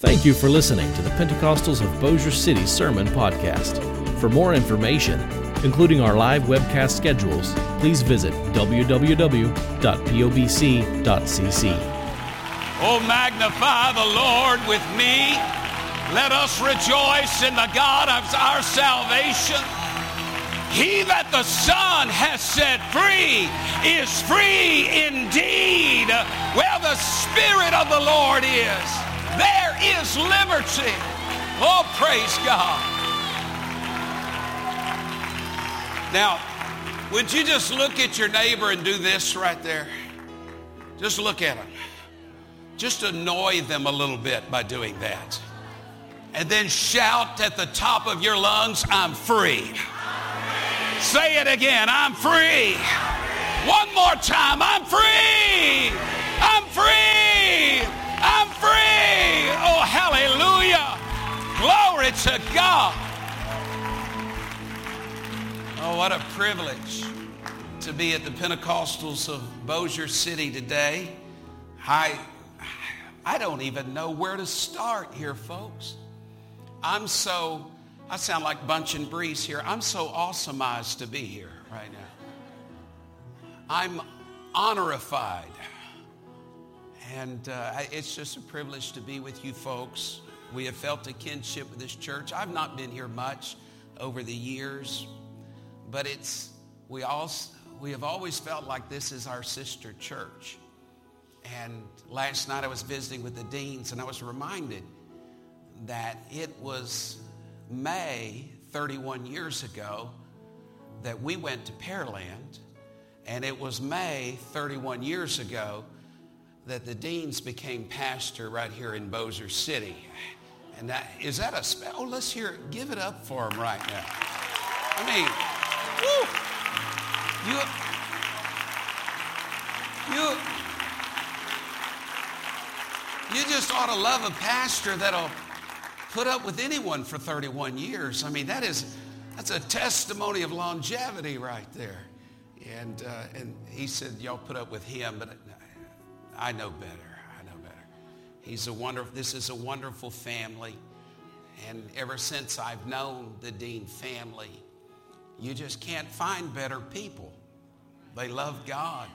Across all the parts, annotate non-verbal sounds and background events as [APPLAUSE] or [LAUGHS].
Thank you for listening to the Pentecostals of Bossier City Sermon Podcast. For more information, including our live webcast schedules, please visit www.pobc.cc. Oh, magnify the Lord with me. Let us rejoice in the God of our salvation. He that the Son has set free is free indeed. Where the Spirit of the Lord is, there is liberty. Oh, praise God. Now, would you just look at your neighbor and do this right there? Just look at him. Just annoy them a little bit by doing that. And then shout at the top of your lungs, I'm free. Say it again, I'm free. One more time, I'm free. I'm free. I'm free. Oh, hallelujah. Glory to God. Oh, what a privilege to be at the Pentecostals of Bossier City today. I I don't even know where to start here, folks. I'm so, I sound like Bunch and Breeze here. I'm so awesomized to be here right now. I'm honorified. And uh, it's just a privilege to be with you folks. We have felt a kinship with this church. I've not been here much over the years, but it's, we all, we have always felt like this is our sister church. And last night I was visiting with the deans and I was reminded that it was May 31 years ago that we went to Pearland and it was May 31 years ago that the deans became pastor right here in Bossier City. And that, is that a spell? Oh, let's hear it. Give it up for them right now. I mean, woo, you, you, you just ought to love a pastor that'll put up with anyone for 31 years. I mean, that is, that's a testimony of longevity right there. And, uh, and he said, y'all put up with him, but I know better. I know better. He's a wonderful, this is a wonderful family. And ever since I've known the Dean family, you just can't find better people. They love God.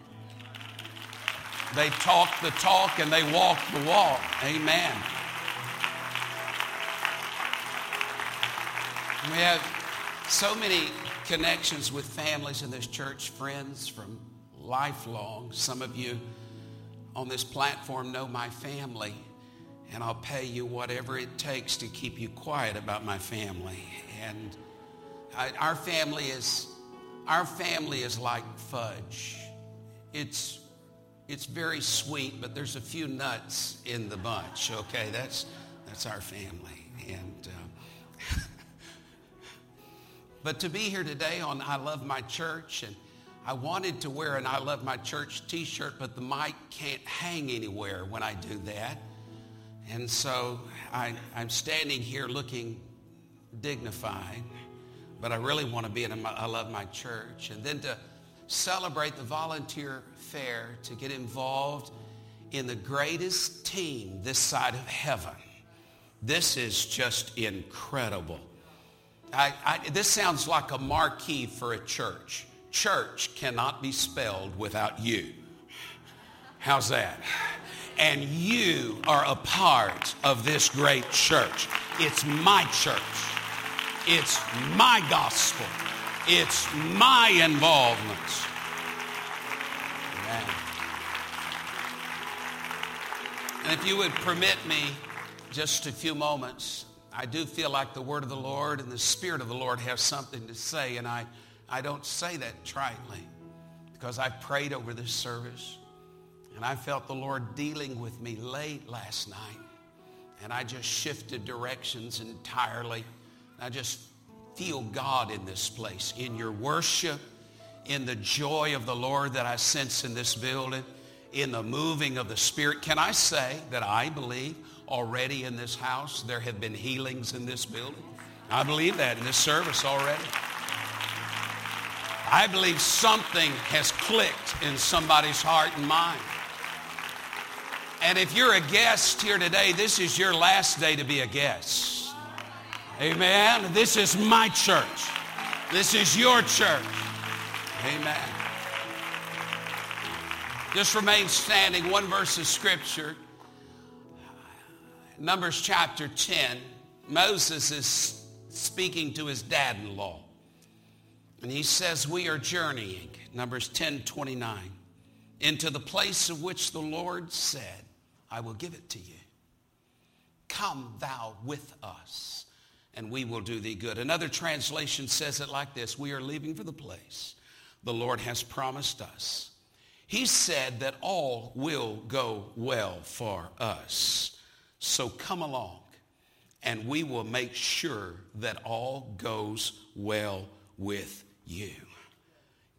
They talk the talk and they walk the walk. Amen. We have so many connections with families in this church, friends from lifelong. Some of you on this platform know my family, and I'll pay you whatever it takes to keep you quiet about my family. And I, our family is our family is like fudge. It's it's very sweet, but there's a few nuts in the bunch. Okay, that's that's our family. And uh, [LAUGHS] but to be here today on I Love My Church, and I wanted to wear an I Love My Church T-shirt, but the mic can't hang anywhere when I do that, and so I, I'm standing here looking dignified, but I really want to be in a, I Love My Church, and then to celebrate the volunteer fair to get involved in the greatest team this side of heaven. This is just incredible. I, I, this sounds like a marquee for a church. Church cannot be spelled without you. How's that? And you are a part of this great church. It's my church. It's my gospel. It's my involvement. Amen. And if you would permit me just a few moments, I do feel like the word of the Lord and the Spirit of the Lord have something to say, and I, I don't say that tritely because I prayed over this service and I felt the Lord dealing with me late last night. And I just shifted directions entirely. I just feel God in this place, in your worship, in the joy of the Lord that I sense in this building, in the moving of the Spirit. Can I say that I believe already in this house there have been healings in this building? I believe that in this service already. I believe something has clicked in somebody's heart and mind. And if you're a guest here today, this is your last day to be a guest. Amen. This is my church. This is your church. Amen. Just remain standing. One verse of scripture. Numbers chapter 10. Moses is speaking to his dad-in-law. And he says, we are journeying, Numbers 10, 29, into the place of which the Lord said, I will give it to you. Come thou with us, and we will do thee good. Another translation says it like this, we are leaving for the place the Lord has promised us. He said that all will go well for us. So come along and we will make sure that all goes well with you.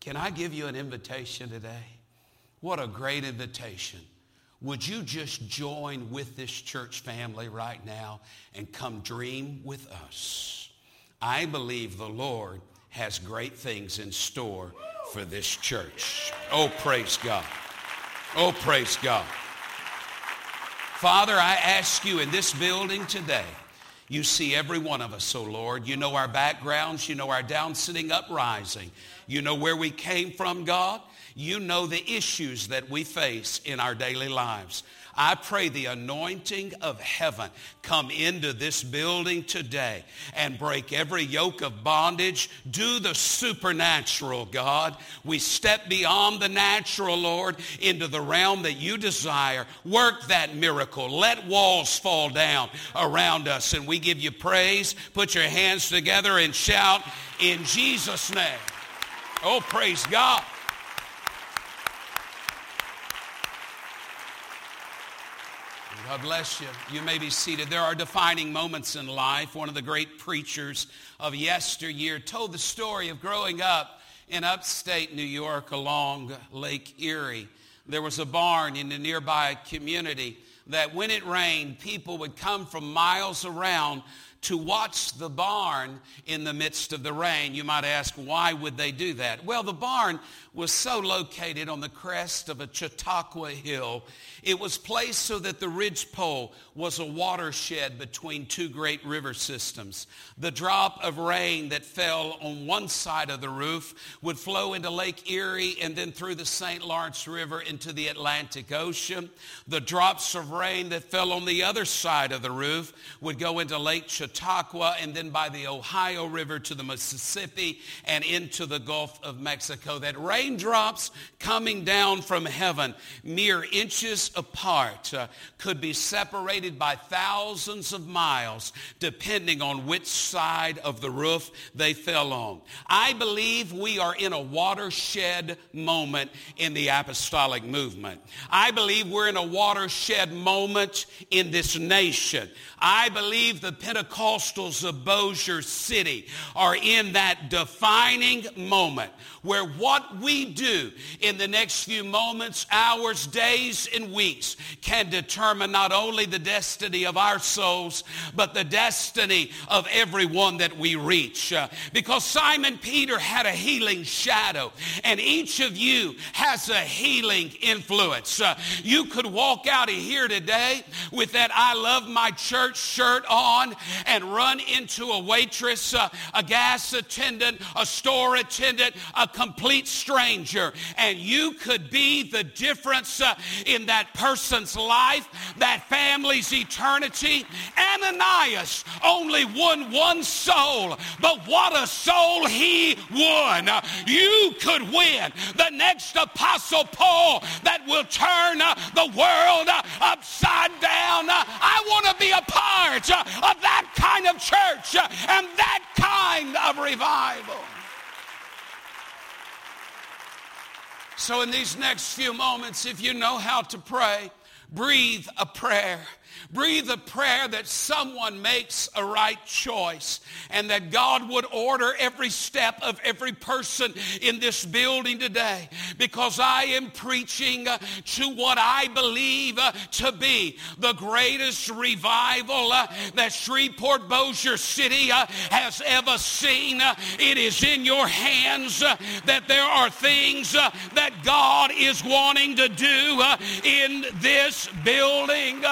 Can I give you an invitation today? What a great invitation. Would you just join with this church family right now and come dream with us? I believe the Lord has great things in store for this church. Oh, praise God. Oh, praise God. Father, I ask you in this building today, you see every one of us, oh Lord. You know our backgrounds. You know our down sitting uprising. You know where we came from, God. You know the issues that we face in our daily lives. I pray the anointing of heaven come into this building today and break every yoke of bondage. Do the supernatural, God. We step beyond the natural, Lord, into the realm that you desire. Work that miracle. Let walls fall down around us. And we give you praise. Put your hands together and shout in Jesus' name. Oh, praise God. God bless you. You may be seated. There are defining moments in life. One of the great preachers of yesteryear told the story of growing up in upstate New York along Lake Erie. There was a barn in a nearby community that when it rained, people would come from miles around to watch the barn in the midst of the rain. You might ask, why would they do that? Well, the barn was so located on the crest of a Chautauqua hill. It was placed so that the ridgepole was a watershed between two great river systems. The drop of rain that fell on one side of the roof would flow into Lake Erie and then through the St. Lawrence River into the Atlantic Ocean. The drops of rain that fell on the other side of the roof would go into Lake Chautauqua and then by the Ohio River to the Mississippi and into the Gulf of Mexico. That raindrops coming down from heaven, mere inches apart, uh, could be separated by thousands of miles depending on which side of the roof they fell on. I believe we are in a watershed moment in the apostolic movement. I believe we're in a watershed moment in this nation. I believe the Pentecostals of Bossier City are in that defining moment where what we do in the next few moments, hours, days, and weeks can determine not only the destiny of our souls, but the destiny of everyone that we reach. Uh, because Simon Peter had a healing shadow, and each of you has a healing influence. Uh, you could walk out of here today with that I love my church shirt on and run into a waitress, uh, a gas attendant, a store attendant, a complete stranger, and you could be the difference uh, in that person's life, that family's eternity. Ananias only won one soul, but what a soul he won. You could win the next apostle Paul that will turn uh, the world upside down. I want to be a part uh, of that kind of church and that kind of revival. So in these next few moments, if you know how to pray, breathe a prayer Breathe a prayer that someone makes a right choice and that God would order every step of every person in this building today because I am preaching uh, to what I believe uh, to be the greatest revival uh, that Shreveport Bossier City has ever seen. It is in your hands that there are things that God is wanting to do in this building.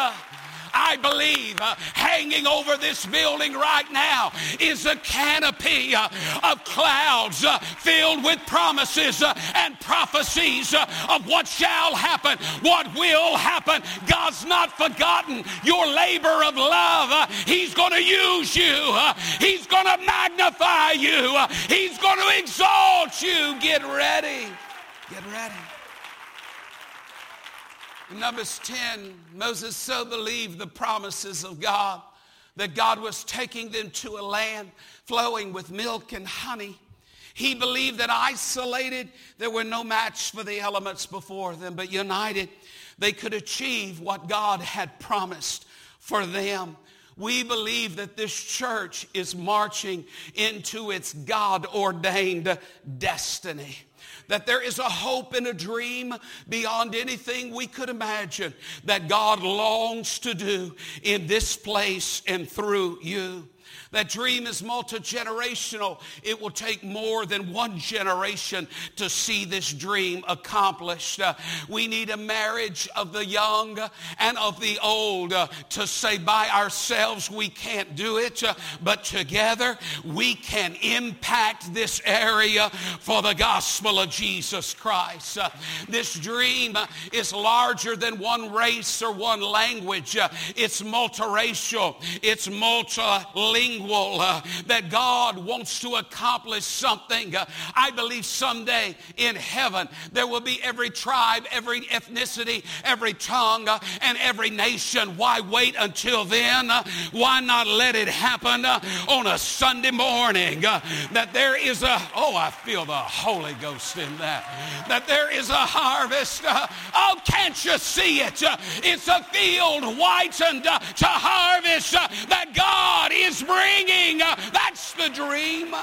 I believe uh, hanging over this building right now is a canopy uh, of clouds uh, filled with promises uh, and prophecies uh, of what shall happen, what will happen. God's not forgotten your labor of love. Uh, he's going to use you. He's going to magnify you. He's going to exalt you. Get ready. Get ready. In Numbers 10, Moses so believed the promises of God that God was taking them to a land flowing with milk and honey. He believed that isolated, there were no match for the elements before them, but united, they could achieve what God had promised for them. We believe that this church is marching into its God ordained destiny that there is a hope and a dream beyond anything we could imagine that God longs to do in this place and through you. That dream is multi-generational. It will take more than one generation to see this dream accomplished. Uh, we need a marriage of the young and of the old uh, to say by ourselves we can't do it, uh, but together we can impact this area for the gospel of Jesus Christ. This dream is larger than one race or one language. It's multiracial. It's multilingual uh, that God wants to accomplish something. Uh, I believe someday in heaven there will be every tribe, every ethnicity, every tongue, uh, and every nation. Why wait until then? Uh, why not let it happen uh, on a Sunday morning? Uh, that there is a, oh, I feel the Holy Ghost in that. That there is a harvest. oh, can't you see it? it's a field whitened to harvest that God is That's the dream.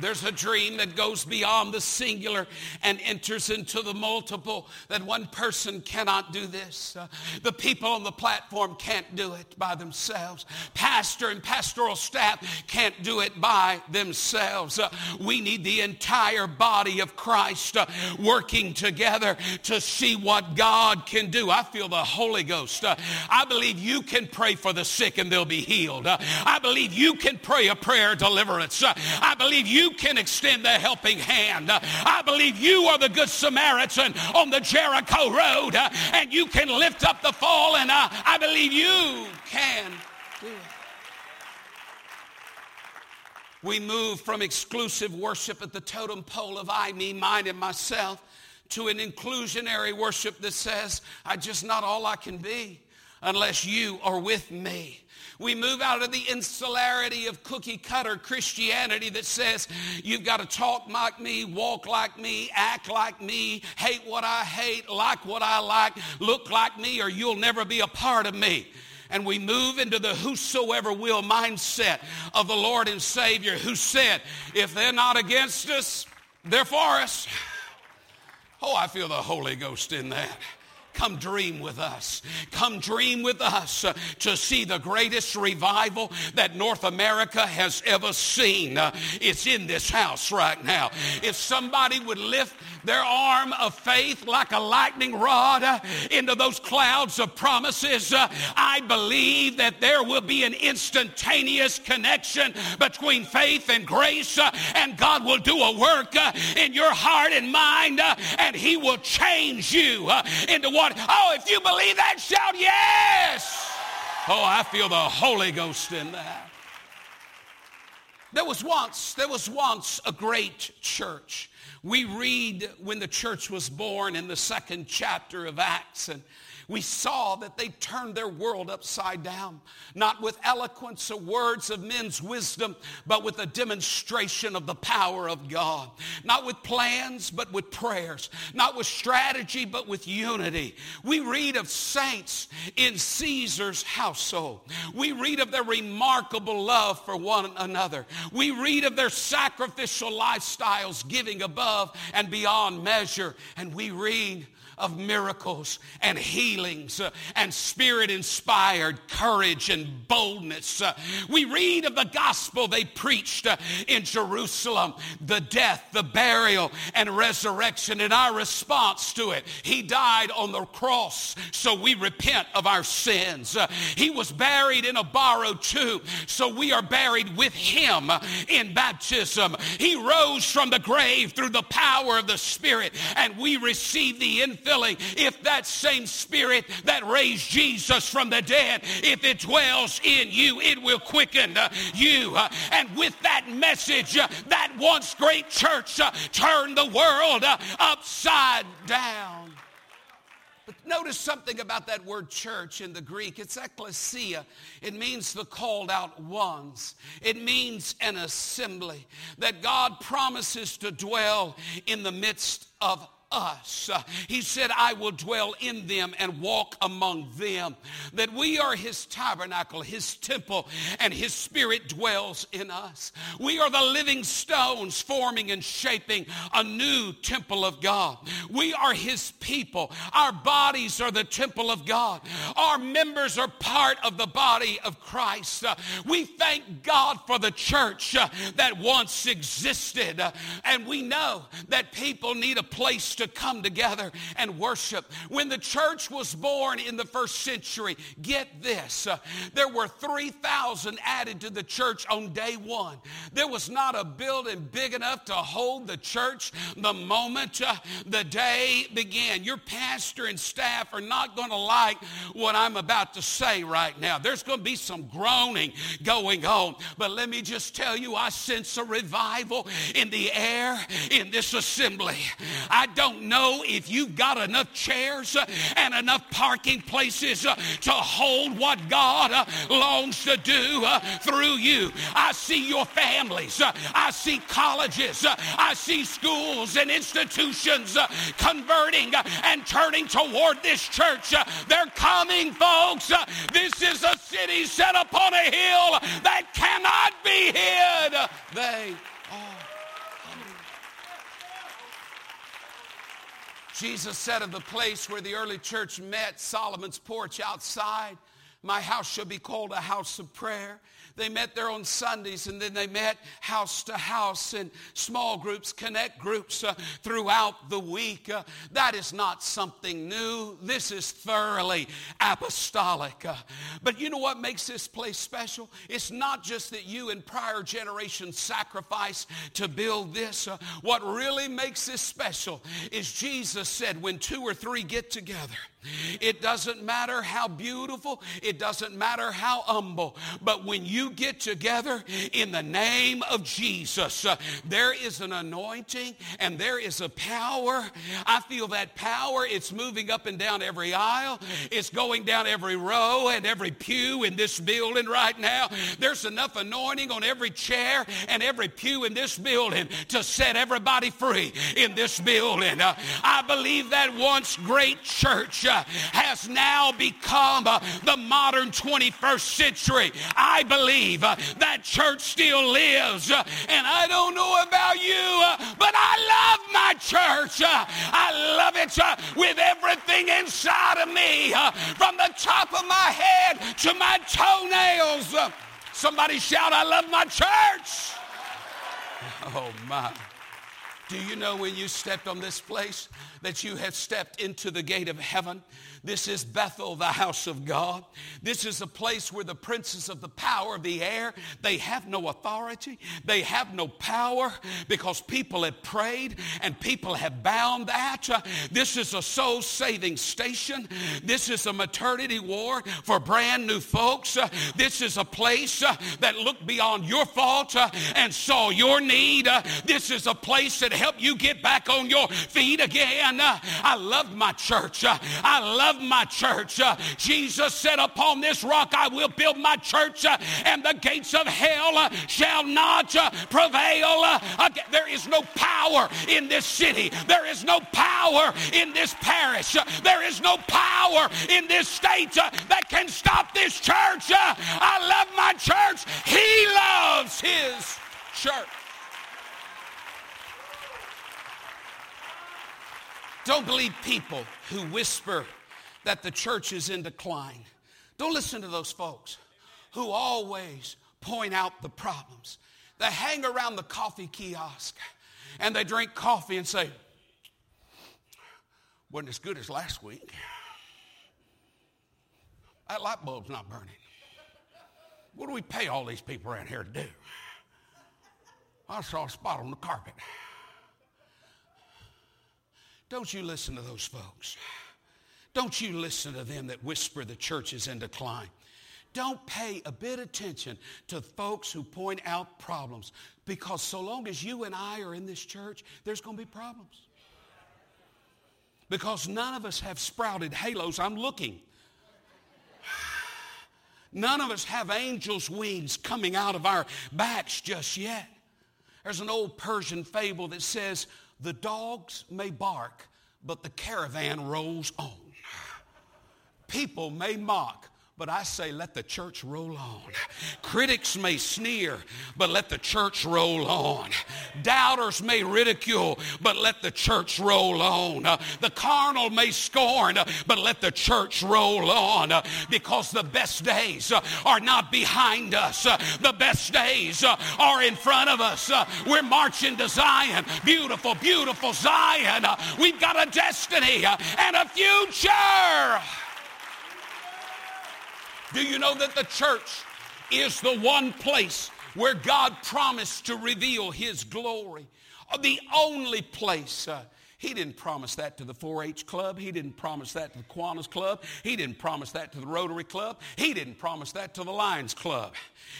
There's a dream that goes beyond the singular and enters into the multiple, that one person cannot do this. Uh, the people on the platform can't do it by themselves. Pastor and pastoral staff can't do it by themselves. Uh, we need the entire body of Christ uh, working together to see what God can do. I feel the Holy Ghost. Uh, I believe you can pray for the sick and they'll be healed. Uh, I believe you can pray a prayer deliverance. Uh, I believe you you can extend the helping hand. I believe you are the good Samaritan on the Jericho road and you can lift up the fallen. Uh, I believe you can do it. We move from exclusive worship at the totem pole of I, me, mine, and myself to an inclusionary worship that says, I'm just not all I can be unless you are with me. We move out of the insularity of cookie cutter Christianity that says you've got to talk like me, walk like me, act like me, hate what I hate, like what I like, look like me, or you'll never be a part of me and we move into the whosoever will mindset of the Lord and Savior who said, if they're not against us, they're for us. Oh, I feel the Holy Ghost in that. Come dream with us. Come dream with us to see the greatest revival that North America has ever seen. It's in this house right now. If somebody would lift their arm of faith like a lightning rod into those clouds of promises, I believe that there will be an instantaneous connection between faith and grace, and God will do a work in your heart and mind, and He will change you into what God. Oh, if you believe that, shout yes. Oh, I feel the Holy Ghost in that. There was once, there was once a great church. We read when the church was born in the second chapter of Acts, and we saw that they turned their world upside down, not with eloquence or words of men's wisdom, but with a demonstration of the power of God. Not with plans, but with prayers. Not with strategy, but with unity. We read of saints in Caesar's household. We read of their remarkable love for one another. We read of their sacrificial lifestyles, giving above and beyond measure. And we read of miracles and healings uh, and spirit inspired courage and boldness. Uh, we read of the gospel they preached uh, in Jerusalem, the death, the burial, and resurrection, and our response to it. He died on the cross so we repent of our sins. He was buried in a borrowed tomb so we are buried with him in baptism. He rose from the grave through the power of the Spirit and we receive the infilling filling if that same spirit that raised Jesus from the dead, if it dwells in you, it will quicken uh, you. Uh, and with that message, uh, that once great church turned the world upside down. But notice something about that word church in the Greek. It's ecclesia. It means the called out ones. It means an assembly that God promises to dwell in the midst of us. He said, I will dwell in them and walk among them. That we are his tabernacle, his temple, and his spirit dwells in us. We are the living stones forming and shaping a new temple of God. We are his people. Our bodies are the temple of God. Our members are part of the body of Christ. we thank God for the church that once existed. and we know that people need a place to come together and worship. When the church was born in the first century, get this, uh, there were 3,000 added to the church on day one. There was not a building big enough to hold the church the moment uh, the day began. Your pastor and staff are not going to like what I'm about to say right now. There's going to be some groaning going on. But let me just tell you, I sense a revival in the air in this assembly. I don't don't know if you've got enough chairs uh, and enough parking places uh, to hold what God uh, longs to do uh, through you. I see your families. Uh, I see colleges. Uh, I see schools and institutions converting and turning toward this church. They're coming, folks. This is a city set upon a hill that cannot be hid. They are. Jesus said of the place where the early church met, Solomon's porch outside, my house shall be called a house of prayer. They met there on Sundays and then they met house to house in small groups, connect groups uh, throughout the week. Uh, that is not something new. This is thoroughly apostolic. Uh, but you know what makes this place special? It's not just that you and prior generations sacrificed to build this. Uh, what really makes this special is Jesus said, when two or three get together, it doesn't matter how beautiful, it doesn't matter how humble, but when you get together in the name of Jesus, uh, there is an anointing and there is a power. I feel that power. It's moving up and down every aisle, it's going down every row and every pew in this building right now. There's enough anointing on every chair and every pew in this building to set everybody free in this building. Uh, I believe that once great church has now become uh, the modern 21st century. I believe uh, that church still lives. Uh, and I don't know about you, uh, but I love my church. Uh, I love it with everything inside of me, from the top of my head to my toenails. Somebody shout, I love my church. Oh, my. Do you know when you stepped on this place that you have stepped into the gate of heaven? This is Bethel, the house of God. This is a place where the princes of the power of the air, they have no authority. They have no power because people have prayed and people have bound that. Uh, this is a soul saving station. This is a maternity ward for brand new folks. Uh, this is a place uh, that looked beyond your fault and saw your need. This is a place that helped you get back on your feet again. uh, I love my church. I I love my church. Uh, Jesus said, Upon this rock I will build my church, uh, and the gates of hell uh, shall not prevail. There is no power in this city. There is no power in this parish. there is no power in this state that can stop this church. I love my church. He loves his church. Don't believe people who whisper that the church is in decline. Don't listen to those folks who always point out the problems. They hang around the coffee kiosk and they drink coffee and say, wasn't as good as last week. That light bulb's not burning. What do we pay all these people around here to do? I saw a spot on the carpet. Don't you listen to those folks. Don't you listen to them that whisper the church is in decline. Don't pay a bit attention to folks who point out problems because so long as you and I are in this church, there's going to be problems. Because none of us have sprouted halos. I'm looking. [SIGHS] None of us have angels' wings coming out of our backs just yet. There's an old Persian fable that says, the dogs may bark, but the caravan rolls on. People may mock, but I say, let the church roll on. Critics may sneer, but let the church roll on. Doubters may ridicule, but let the church roll on. Uh, the carnal may scorn, uh, but let the church roll on. Uh, because the best days are not behind us. The best days are in front of us. we're marching to Zion. Beautiful, beautiful Zion. we've got a destiny and a future. Do you know that the church is the one place where God promised to reveal his glory? The only place. Uh, he didn't promise that to the 4 H club. He didn't promise that to the Kiwanis club. He didn't promise that to the Rotary club. He didn't promise that to the Lions club.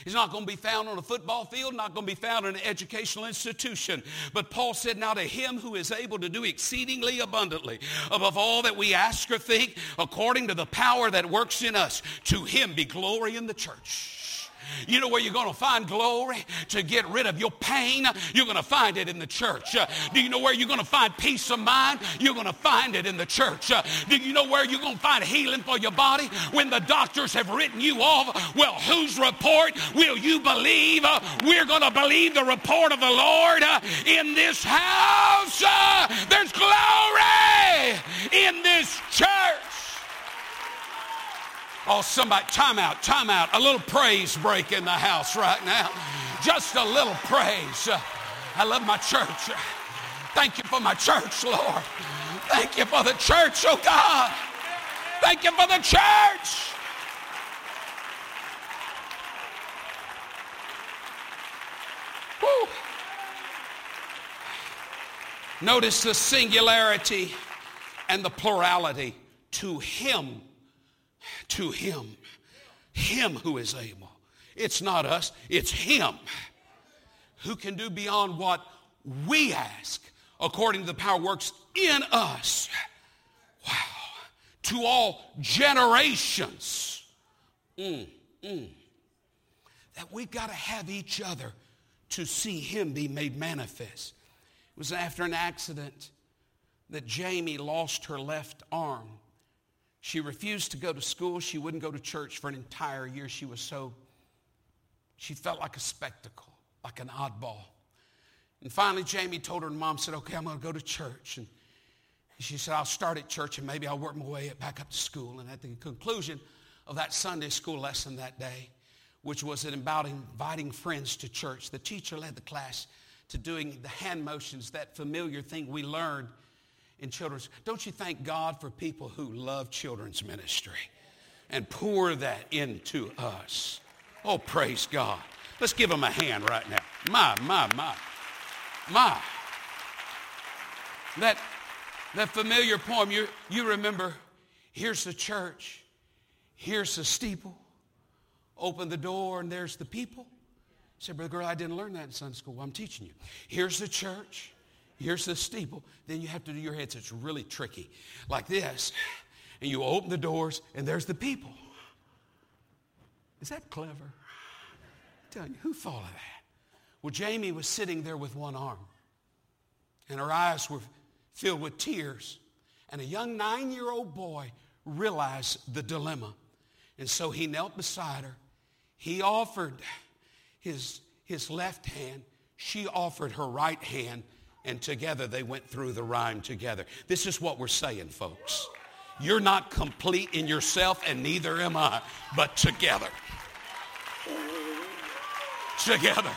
He's not going to be found on a football field, not going to be found in an educational institution. But Paul said, Now to him who is able to do exceedingly abundantly above all that we ask or think, according to the power that works in us, to him be glory in the church you know where you're going to find glory to get rid of your pain? You're going to find it in the church. Uh, do you know where you're going to find peace of mind? You're going to find it in the church. Uh, do you know where you're going to find healing for your body? When the doctors have written you off, well, whose report will you believe? Uh, we're going to believe the report of the Lord in this house. There's glory in this church. Oh, somebody, time out, time out. A little praise break in the house right now. Just a little praise. I love my church. Thank you for my church, Lord. Thank you for the church, oh God. Thank you for the church. Woo. Notice the singularity and the plurality. To him to him. Him who is able. It's not us, it's him who can do beyond what we ask according to the power works in us. Wow. To all generations. Mm, mm. That we've got to have each other to see him be made manifest. It was after an accident that Jamie lost her left arm. She refused to go to school. She wouldn't go to church for an entire year. She was so, she felt like a spectacle, like an oddball. And finally, Jamie told her, and mom said, Okay, I'm going to go to church. And she said, I'll start at church and maybe I'll work my way back up to school. And at the conclusion of that Sunday school lesson that day, which was about inviting friends to church, the teacher led the class to doing the hand motions, that familiar thing we learned in children's. Don't you thank God for people who love children's ministry and pour that into us? Oh, praise God. Let's give them a hand right now. My, my, my, my. That, that familiar poem, you, you remember, here's the church, here's the steeple, open the door, and there's the people. Say, Brother Gurley, I didn't learn that in Sunday school. Well, I'm teaching you. Here's the church, here's the steeple. Then you have to do your heads. It's really tricky. Like this. And you open the doors, and there's the people. Is that clever? I'm telling you, who thought of that? Well, Jamie was sitting there with one arm, and her eyes were filled with tears. And a young nine year old boy realized the dilemma. And so he knelt beside her. He offered his, his left hand, she offered her right hand, and together they went through the rhyme together. This is what we're saying, folks. You're not complete in yourself, and neither am I, but together. Together.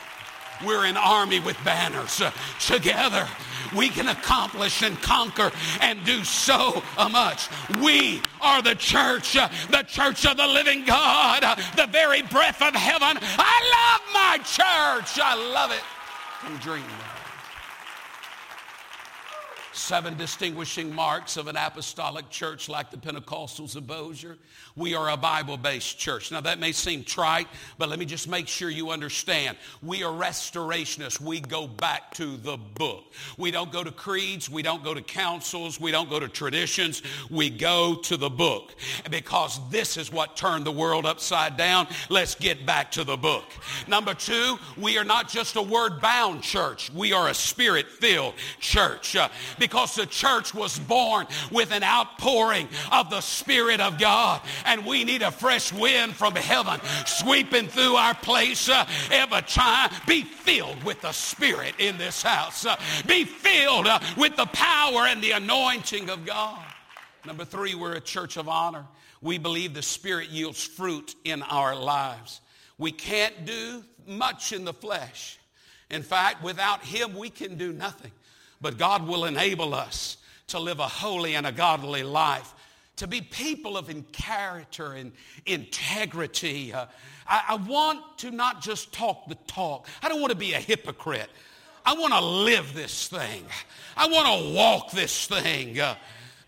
We're an army with banners. Together, we can accomplish and conquer and do so much. We are the church, the church of the living God, the very breath of heaven. I love my church. I love it. I'm dreaming seven distinguishing marks of an apostolic church like the Pentecostals of Bossier. We are a Bible based church. Now, that may seem trite, but let me just make sure you understand. We are restorationists. We go back to the book. We don't go to creeds. We don't go to councils. We don't go to traditions. We go to the book because this is what turned the world upside down. Let's get back to the book. Number two, we are not just a word bound church. We are a spirit filled church uh, because the church was born with an outpouring of the Spirit of God and we need a fresh wind from heaven sweeping through our place uh, every time. Be filled with the Spirit in this house. Uh, be filled uh, with the power and the anointing of God. Number three, we're a church of honor. We believe the Spirit yields fruit in our lives. We can't do much in the flesh. In fact, without Him, we can do nothing. But God will enable us to live a holy and a godly life to be people of character and integrity. Uh, I, I want to not just talk the talk. I don't want to be a hypocrite. I want to live this thing. I want to walk this thing. Uh,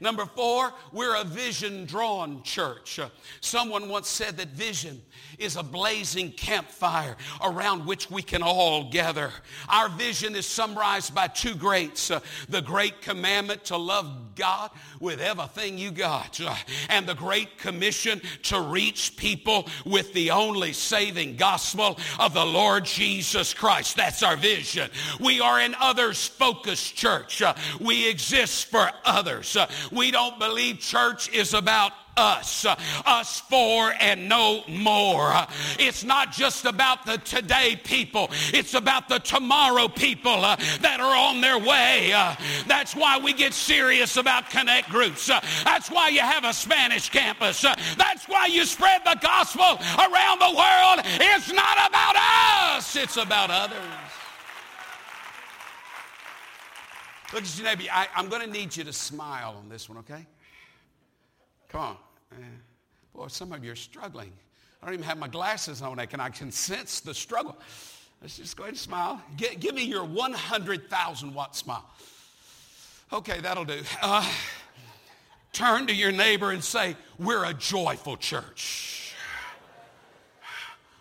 number four, we're a vision drawn church. Someone once said that vision is a blazing campfire around which we can all gather. Our vision is summarized by two greats uh, the great commandment to love God with everything you got, uh, and the great commission to reach people with the only saving gospel of the Lord Jesus Christ. That's our vision. We are an others focused church. Uh, we exist for others. We don't believe church is about us, us for and no more. It's not just about the today people, it's about the tomorrow people uh, that are on their way. Uh, that's why we get serious about connect groups. Uh, that's why you have a Spanish campus. Uh, that's why you spread the gospel around the world. It's not about us, it's about others. Look at your neighbor. I, I'm going to need you to smile on this one, okay? Come on. Boy, some of you are struggling. I don't even have my glasses on. I can, I can sense the struggle. Let's just go ahead and smile. Get, give me your 100,000 watt smile. Okay, that'll do. Uh, turn to your neighbor and say, We're a joyful church.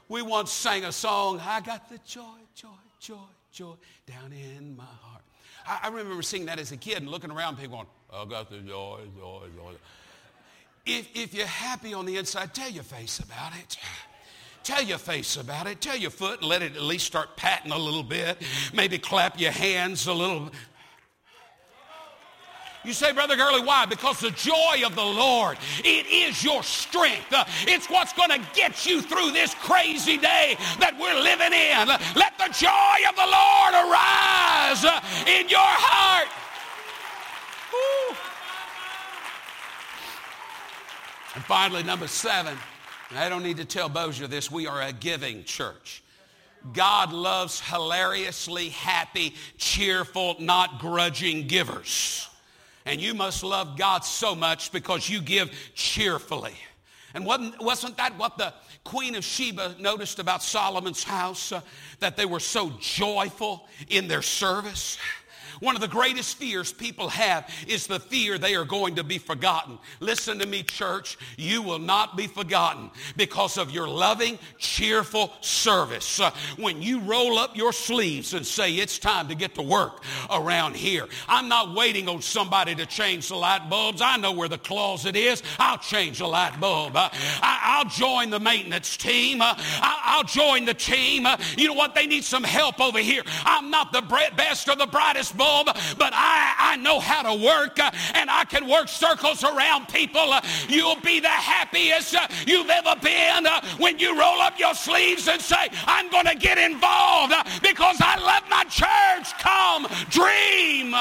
We once sang a song, I got the joy, joy, joy, joy down in my heart. I, I remember seeing that as a kid and looking around, people going, I got the joy, joy, joy. If, if you're happy on the inside, tell your face about it. Tell your face about it. Tell your foot and let it at least start patting a little bit. Maybe clap your hands a little. You say, Brother Gurley, why? Because the joy of the Lord, it is your strength. Uh, it's what's going to get you through this crazy day that we're living in. Let the joy of the Lord arise uh, in your heart. Woo. And finally, number seven, I don't need to tell Bossier this, we are a giving church. God loves hilariously happy, cheerful, not grudging givers. And you must love God so much because you give cheerfully. And wasn't, wasn't that what the Queen of Sheba noticed about Solomon's house? Uh, that they were so joyful in their service? One of the greatest fears people have is the fear they are going to be forgotten. Listen to me, church. You will not be forgotten because of your loving, cheerful service. Uh, when you roll up your sleeves and say, it's time to get to work around here. I'm not waiting on somebody to change the light bulbs. I know where the closet is. I'll change the light bulb. Uh, I, will join the maintenance team. Uh, I, will join the team. You know what? They need some help over here. I'm not the best or the brightest bulb, but I, I know how to work uh, and I can work circles around people. Uh, you'll be the happiest uh, you've ever been when you roll up your sleeves and say, I'm going to get involved because I love my church. Come, dream.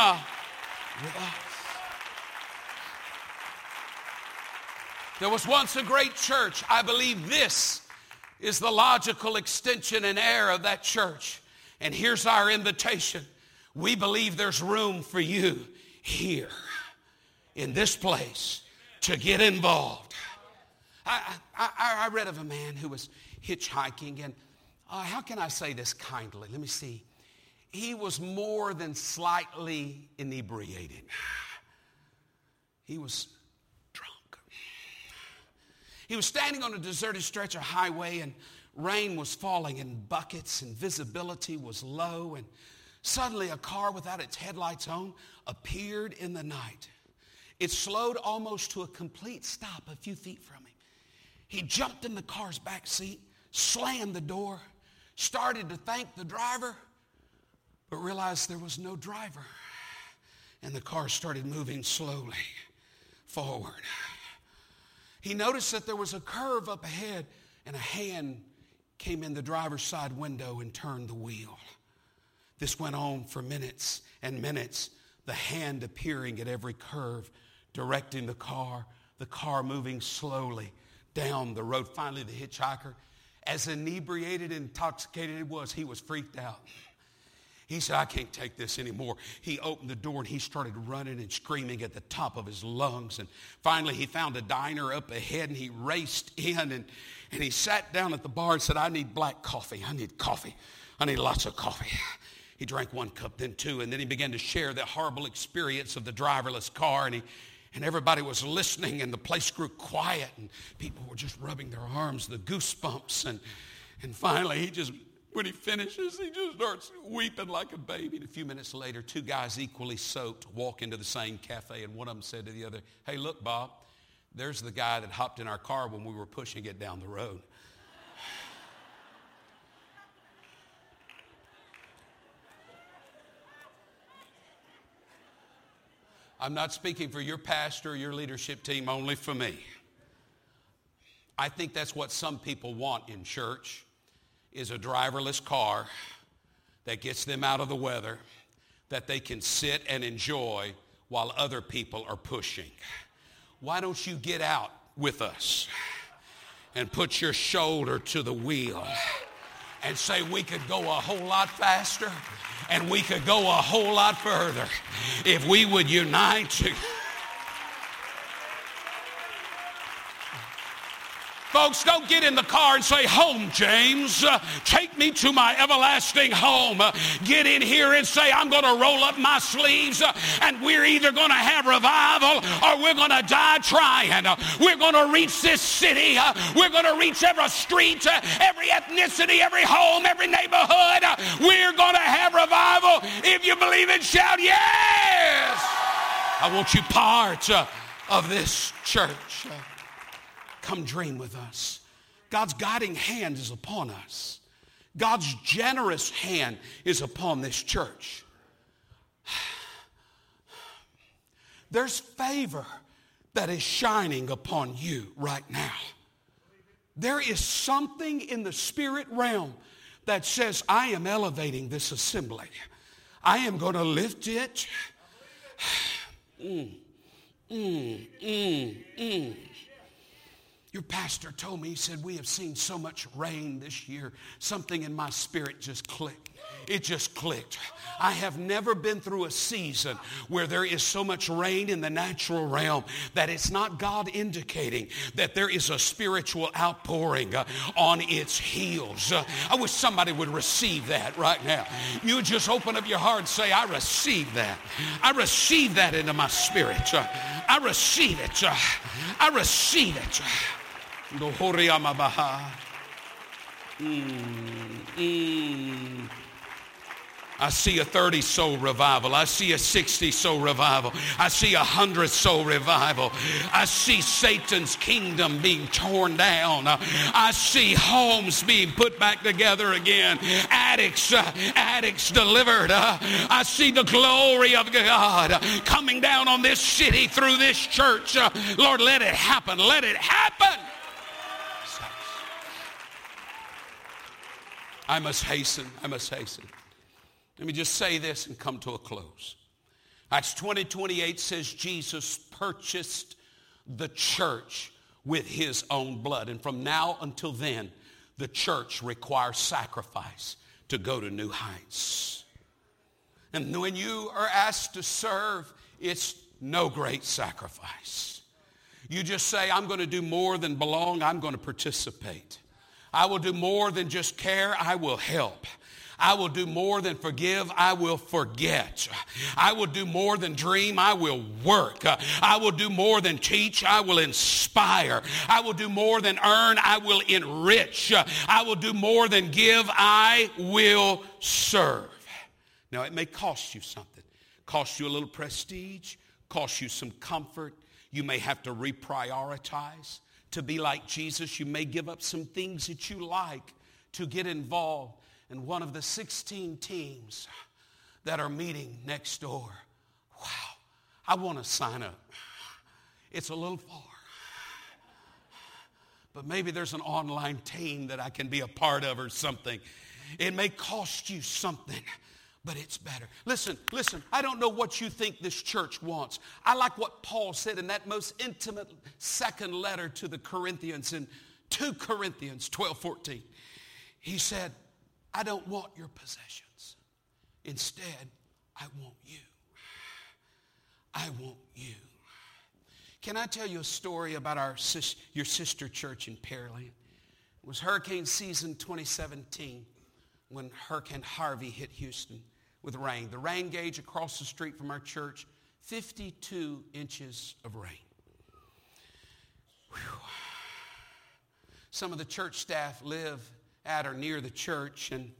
There was once a great church. I believe this is the logical extension and heir of that church. And here's our invitation. We believe there's room for you here in this place to get involved. I, I, I read of a man who was hitchhiking, and uh, how can I say this kindly? Let me see. He was more than slightly inebriated. He was drunk. He was standing on a deserted stretch of highway, and rain was falling in buckets, and visibility was low, and Suddenly, a car without its headlights on appeared in the night. It slowed almost to a complete stop a few feet from him. He jumped in the car's back seat, slammed the door, started to thank the driver, but realized there was no driver. And the car started moving slowly forward. He noticed that there was a curve up ahead, and a hand came in the driver's side window and turned the wheel. This went on for minutes and minutes, the hand appearing at every curve, directing the car, the car moving slowly down the road. Finally, the hitchhiker, as inebriated and intoxicated it was, he was freaked out. He said, I can't take this anymore. He opened the door and he started running and screaming at the top of his lungs. And finally, he found a diner up ahead and he raced in and, and he sat down at the bar and said, I need black coffee. I need coffee. I need lots of coffee. He drank one cup, then two, and then he began to share the horrible experience of the driverless car. And, he, and everybody was listening, and the place grew quiet, and people were just rubbing their arms, the goosebumps. And, and finally, he just, when he finishes, he just starts weeping like a baby. And a few minutes later, two guys equally soaked walk into the same cafe, and one of them said to the other, Hey, look, Bob, there's the guy that hopped in our car when we were pushing it down the road. I'm not speaking for your pastor or your leadership team, only for me. I think that's what some people want in church is a driverless car that gets them out of the weather that they can sit and enjoy while other people are pushing. Why don't you get out with us and put your shoulder to the wheel and say we could go a whole lot faster and we could go a whole lot further if we would unite. Folks, don't get in the car and say, Home, James. Uh, take me to my everlasting home. Uh, get in here and say, I'm going to roll up my sleeves uh, and we're either going to have revival or we're going to die trying. We're going to reach this city. We're going to reach every street, every ethnicity, every home, every neighborhood. we're going to have revival. If you believe it, shout yes. I want you part of this church. Come dream with us. God's guiding hand is upon us. God's generous hand is upon this church. [SIGHS] There's favor that is shining upon you right now. There is something in the spirit realm that says, I am elevating this assembly. I am going to lift it. [SIGHS] Mm, mm, mm, mm. Your pastor told me, he said, We have seen so much rain this year. Something in my spirit just clicked. It just clicked. I have never been through a season where there is so much rain in the natural realm that it's not God indicating that there is a spiritual outpouring uh, on its heels. Uh, I wish somebody would receive that right now. You just open up your heart and say, I receive that. I receive that into my spirit. Uh, I receive it. I receive it. Mm, mm. I see a 30 soul revival. I see a 60 soul revival. I see a 100 soul revival. I see Satan's kingdom being torn down. I see homes being put back together again. Addicts, uh, addicts delivered. Uh, I see the glory of God coming down on this city through this church. Uh, Lord, let it happen. Let it happen. I must hasten. I must hasten. Let me just say this and come to a close. Acts 20, 28 says Jesus purchased the church with his own blood. And from now until then, the church requires sacrifice to go to new heights. And when you are asked to serve, it's no great sacrifice. You just say, I'm going to do more than belong, I'm going to participate. I will do more than just care, I will help. I will do more than forgive. I will forget. I will do more than dream. I will work. I will do more than teach. I will inspire. I will do more than earn. I will enrich. I will do more than give. I will serve. Now, it may cost you something. Cost you a little prestige. Cost you some comfort. You may have to reprioritize. To be like Jesus, you may give up some things that you like to get involved in one of the 16 teams that are meeting next door. Wow, I want to sign up. It's a little far. But maybe there's an online team that I can be a part of or something. It may cost you something, but it's better. Listen, listen, I don't know what you think this church wants. I like what Paul said in that most intimate second letter to the Corinthians in 2 Corinthians 12, 14. He said, I don't want your possessions. Instead, I want you. I want you. Can I tell you a story about our sis, your sister church in Pearland? It was hurricane season 2017 when Hurricane Harvey hit Houston with rain. The rain gauge across the street from our church, 52 inches of rain. Whew. Some of the church staff live at or near the church, and,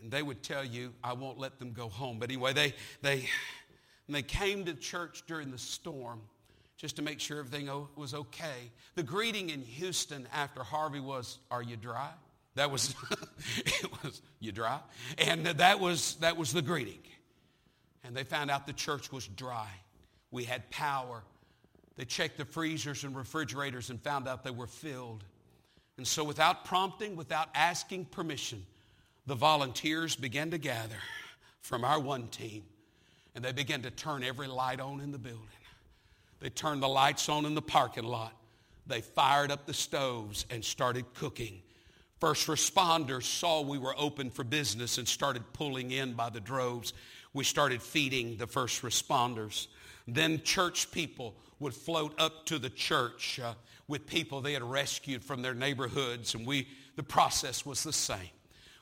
and they would tell you, I won't let them go home. But anyway, they, they, they came to church during the storm just to make sure everything was okay. The greeting in Houston after Harvey was, Are you dry? That was, [LAUGHS] was, You dry? And that was, that was the greeting. And they found out the church was dry. We had power. They checked the freezers and refrigerators and found out they were filled. And so, without prompting, without asking permission, the volunteers began to gather from our one team and they began to turn every light on in the building. They turned the lights on in the parking lot. They fired up the stoves and started cooking. First responders saw we were open for business and started pulling in by the droves. We started feeding the first responders. Then church people would float up to the church. Uh, with people they had rescued from their neighborhoods, and we, the process was the same.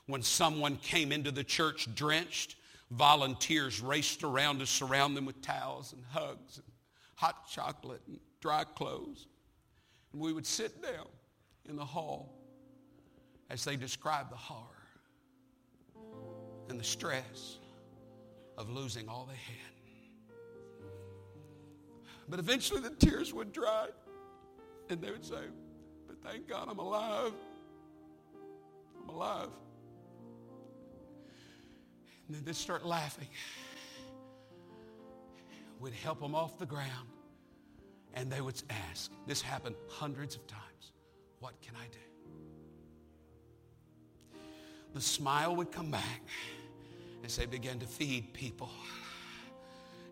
When someone came into the church drenched, volunteers raced around to surround them with towels and hugs and hot chocolate and dry clothes. And we would sit down in the hall as they describe the horror and the stress of losing all they had. But eventually the tears would dry. And they would say, but thank God I'm alive. I'm alive. And then they'd start laughing. We'd help them off the ground. And they would ask, this happened hundreds of times, what can I do? The smile would come back as they began to feed people,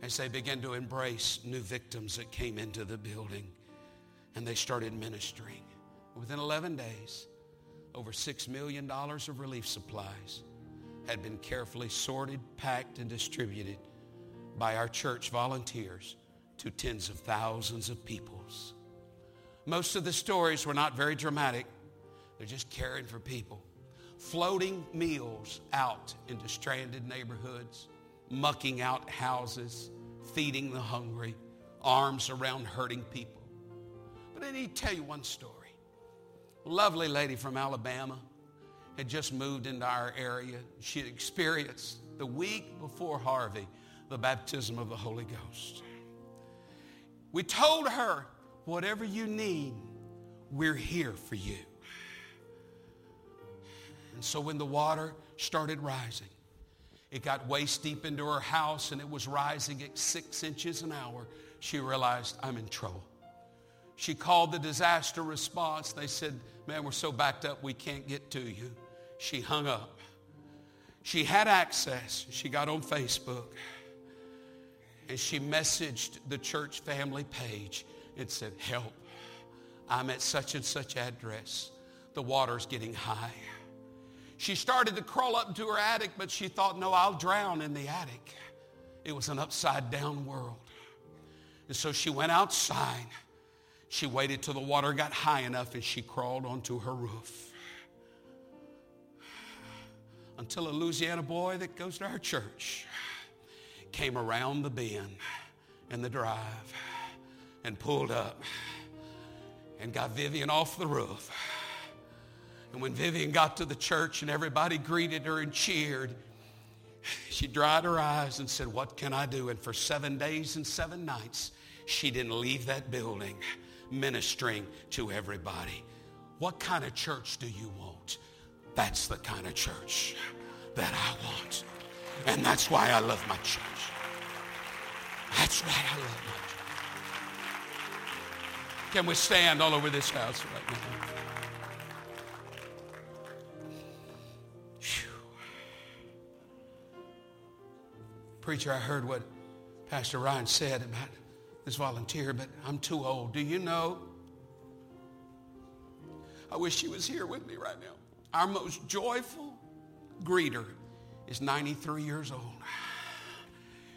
as they began to embrace new victims that came into the building and they started ministering. Within 11 days, over $6 million of relief supplies had been carefully sorted, packed, and distributed by our church volunteers to tens of thousands of peoples. Most of the stories were not very dramatic. They're just caring for people. Floating meals out into stranded neighborhoods, mucking out houses, feeding the hungry, arms around hurting people. But I need to tell you one story. A lovely lady from Alabama had just moved into our area. She had experienced the week before Harvey the baptism of the Holy Ghost. We told her, whatever you need, we're here for you. And so when the water started rising, it got waist deep into her house and it was rising at six inches an hour. She realized, I'm in trouble. She called the disaster response. They said, man, we're so backed up we can't get to you. She hung up. She had access. She got on Facebook and she messaged the church family page and said, help. I'm at such and such address. The water's getting high. She started to crawl up into her attic, but she thought, no, I'll drown in the attic. It was an upside down world. And so she went outside. She waited till the water got high enough and she crawled onto her roof. Until a Louisiana boy that goes to our church came around the bend in the drive and pulled up and got Vivian off the roof. And when Vivian got to the church and everybody greeted her and cheered, she dried her eyes and said, what can I do? And for seven days and seven nights, she didn't leave that building ministering to everybody. What kind of church do you want? That's the kind of church that I want. And that's why I love my church. That's why I love my church. Can we stand all over this house right now? Preacher, I heard what Pastor Ryan said about this volunteer, but I'm too old. Do you know? I wish she was here with me right now. Our most joyful greeter is 93 years old.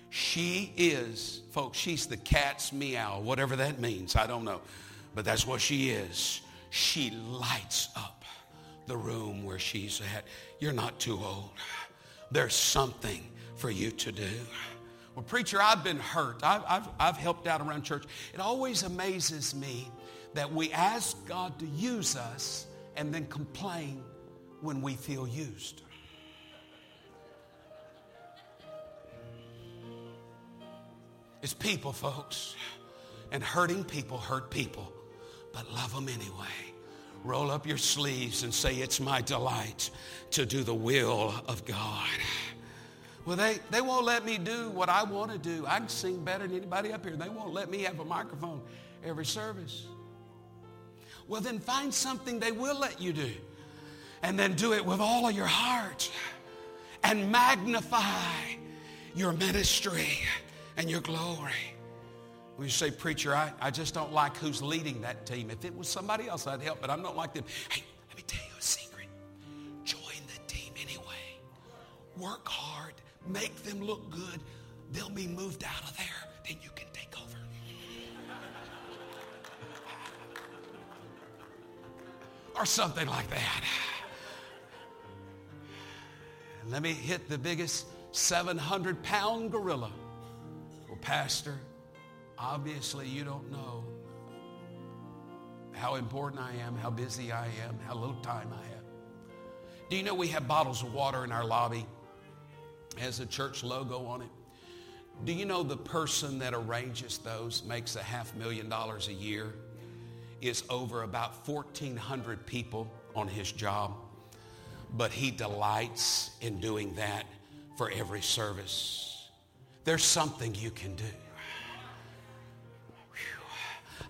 She is, folks, she's the cat's meow, whatever that means. I don't know. But that's what she is. She lights up the room where she's at. You're not too old. There's something for you to do. Well, preacher, I've been hurt. I've, I've, I've helped out around church. It always amazes me that we ask God to use us and then complain when we feel used. It's people, folks. And hurting people hurt people, but love them anyway. Roll up your sleeves and say, It's my delight to do the will of God. Well, they, they won't let me do what I want to do. I can sing better than anybody up here. They won't let me have a microphone every service. Well, then find something they will let you do. And then do it with all of your heart. And magnify your ministry and your glory. When you say, preacher, I, I just don't like who's leading that team. If it was somebody else, I'd help, but I don't like them. Hey, let me tell you a secret. Join the team anyway. Work hard make them look good, they'll be moved out of there. Then you can take over. or something like that. Let me hit the biggest 700 pound gorilla. Well, Pastor, obviously you don't know how important I am, how busy I am, how little time I have. Do you know we have bottles of water in our lobby? Has a church logo on it. Do you know the person that arranges those makes a half million dollars a year? Is over about 1,400 people on his job. But he delights in doing that for every service. There's something you can do.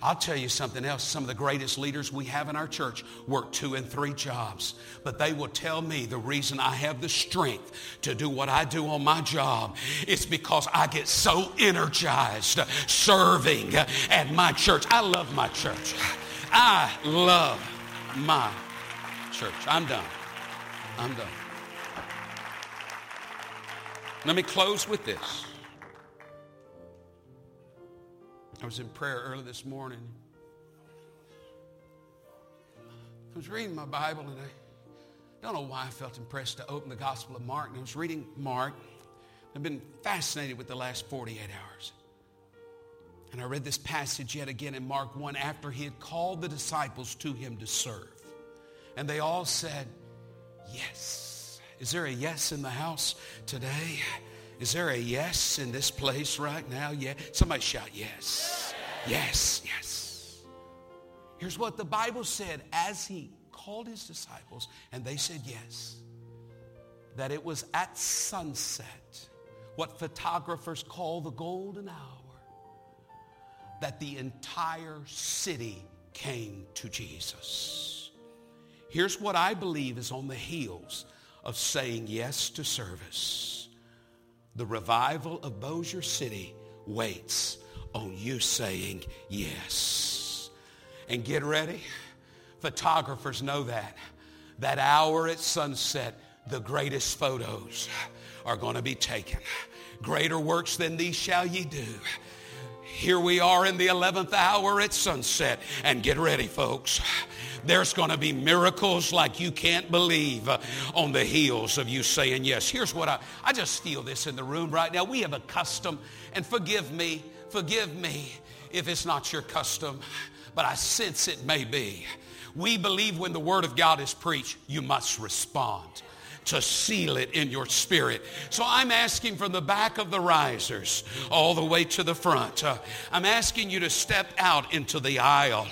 I'll tell you something else. Some of the greatest leaders we have in our church work two and three jobs. But they will tell me the reason I have the strength to do what I do on my job is because I get so energized serving at my church. I love my church. I love my church. I'm done. I'm done. Let me close with this. I was in prayer early this morning. I was reading my Bible and I don't know why I felt impressed to open the Gospel of Mark. And I was reading Mark. I've been fascinated with the last 48 hours. And I read this passage yet again in Mark 1 after he had called the disciples to him to serve. And they all said, Yes. Is there a yes in the house today? Is there a yes in this place right now? Yeah. Somebody shout yes. Yes, yes. Here's what the Bible said as he called his disciples and they said yes. That it was at sunset, what photographers call the golden hour, that the entire city came to Jesus. Here's what I believe is on the heels of saying yes to service. The revival of Bossier City waits on you saying yes. And get ready. Photographers know that. That hour at sunset, the greatest photos are going to be taken. Greater works than these shall ye do. Here we are in the 11th hour at sunset. And get ready, folks. There's going to be miracles like you can't believe uh, on the heels of you saying yes. Here's what I, I just feel this in the room right now. We have a custom, and forgive me, forgive me if it's not your custom, but I sense it may be. We believe when the word of God is preached, you must respond to seal it in your spirit. So I'm asking from the back of the risers all the way to the front. Uh, I'm asking you to step out into the aisle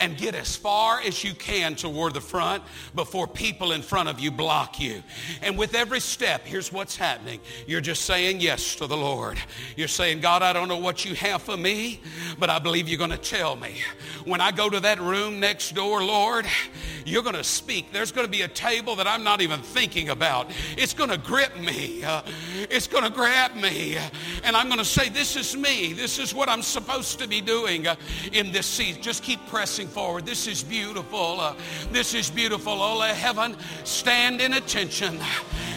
and get as far as you can toward the front before people in front of you block you. And with every step, here's what's happening. You're just saying yes to the Lord. You're saying, God, I don't know what you have for me, but I believe you're going to tell me. When I go to that room next door, Lord, you're going to speak. There's going to be a table that I'm not even thinking about. It's going to grip me. Uh, it's going to grab me. And I'm going to say, this is me. This is what I'm supposed to be doing uh, in this season. Just keep pressing forward. This is beautiful. Uh, this is beautiful. Oh, heaven, stand in attention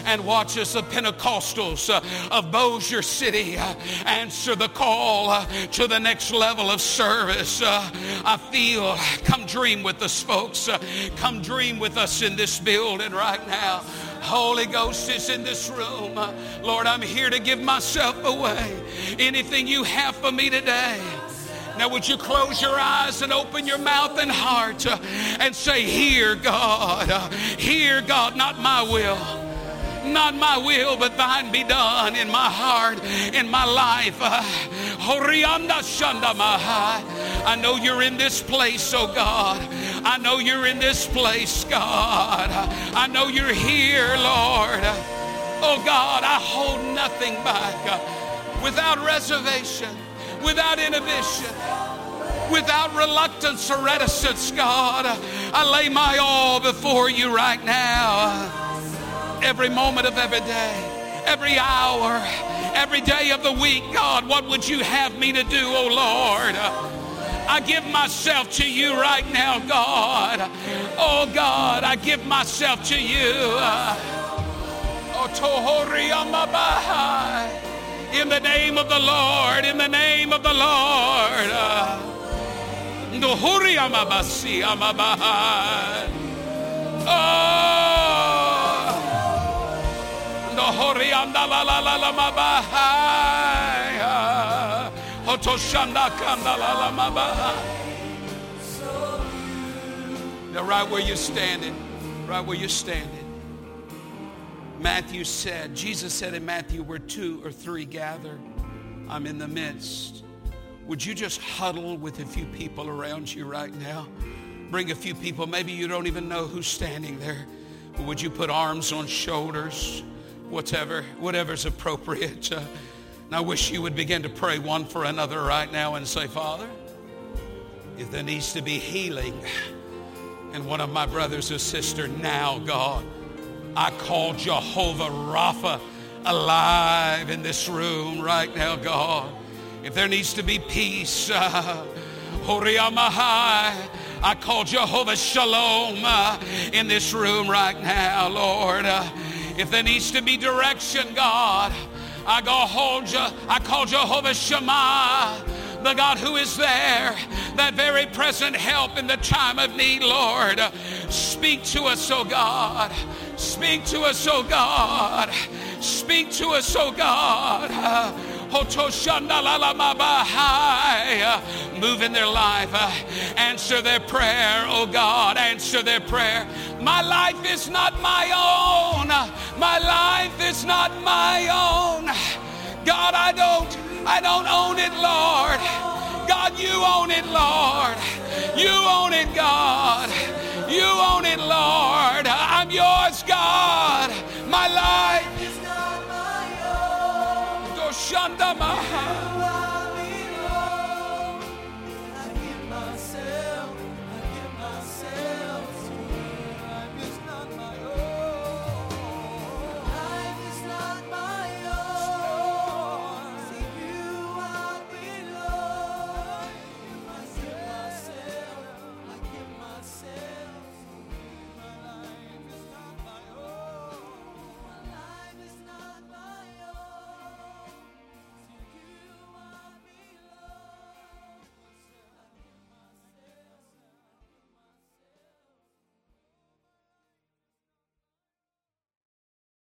and watch us, the Pentecostals uh, of Bossier City, uh, answer the call uh, to the next level of service. Uh, I feel, come dream with us, folks. Uh, come dream with us in this building right now. Holy Ghost is in this room. Lord, I'm here to give myself away. Anything you have for me today. Now, would you close your eyes and open your mouth and heart and say, Here, God, here, God, not my will. Not my will, but thine be done in my heart, in my life. I know you're in this place, oh God. I know you're in this place, God. I know you're here, Lord. Oh God, I hold nothing back without reservation without inhibition, without reluctance or reticence, God. I lay my all before you right now. Every moment of every day, every hour, every day of the week, God, what would you have me to do, oh Lord? I give myself to you right now, God. Oh God, I give myself to you. Oh, in the name of the Lord, in the name of the Lord. Now, right where you're standing, right where you're standing. Matthew said, Jesus said in Matthew, where two or three gather, I'm in the midst. Would you just huddle with a few people around you right now? Bring a few people. Maybe you don't even know who's standing there. But would you put arms on shoulders? Whatever, whatever's appropriate. Uh, and I wish you would begin to pray one for another right now and say, Father, if there needs to be healing in one of my brothers or sister now, God, I call Jehovah Rapha alive in this room right now, God. If there needs to be peace, uh, I call Jehovah Shalom uh, in this room right now, Lord. Uh, if there needs to be direction, God, I go hold you. I call Jehovah Shammah the God who is there, that very present help in the time of need, Lord. Speak to us, oh God. Speak to us, oh God. Speak to us, oh God. Move in their life. Answer their prayer, oh God. Answer their prayer. My life is not my own. My life is not my own. God, I don't, I don't own it, Lord. God, you own it, Lord. You own it, God. You own it, Lord. I'm yours, God. My life is not my own.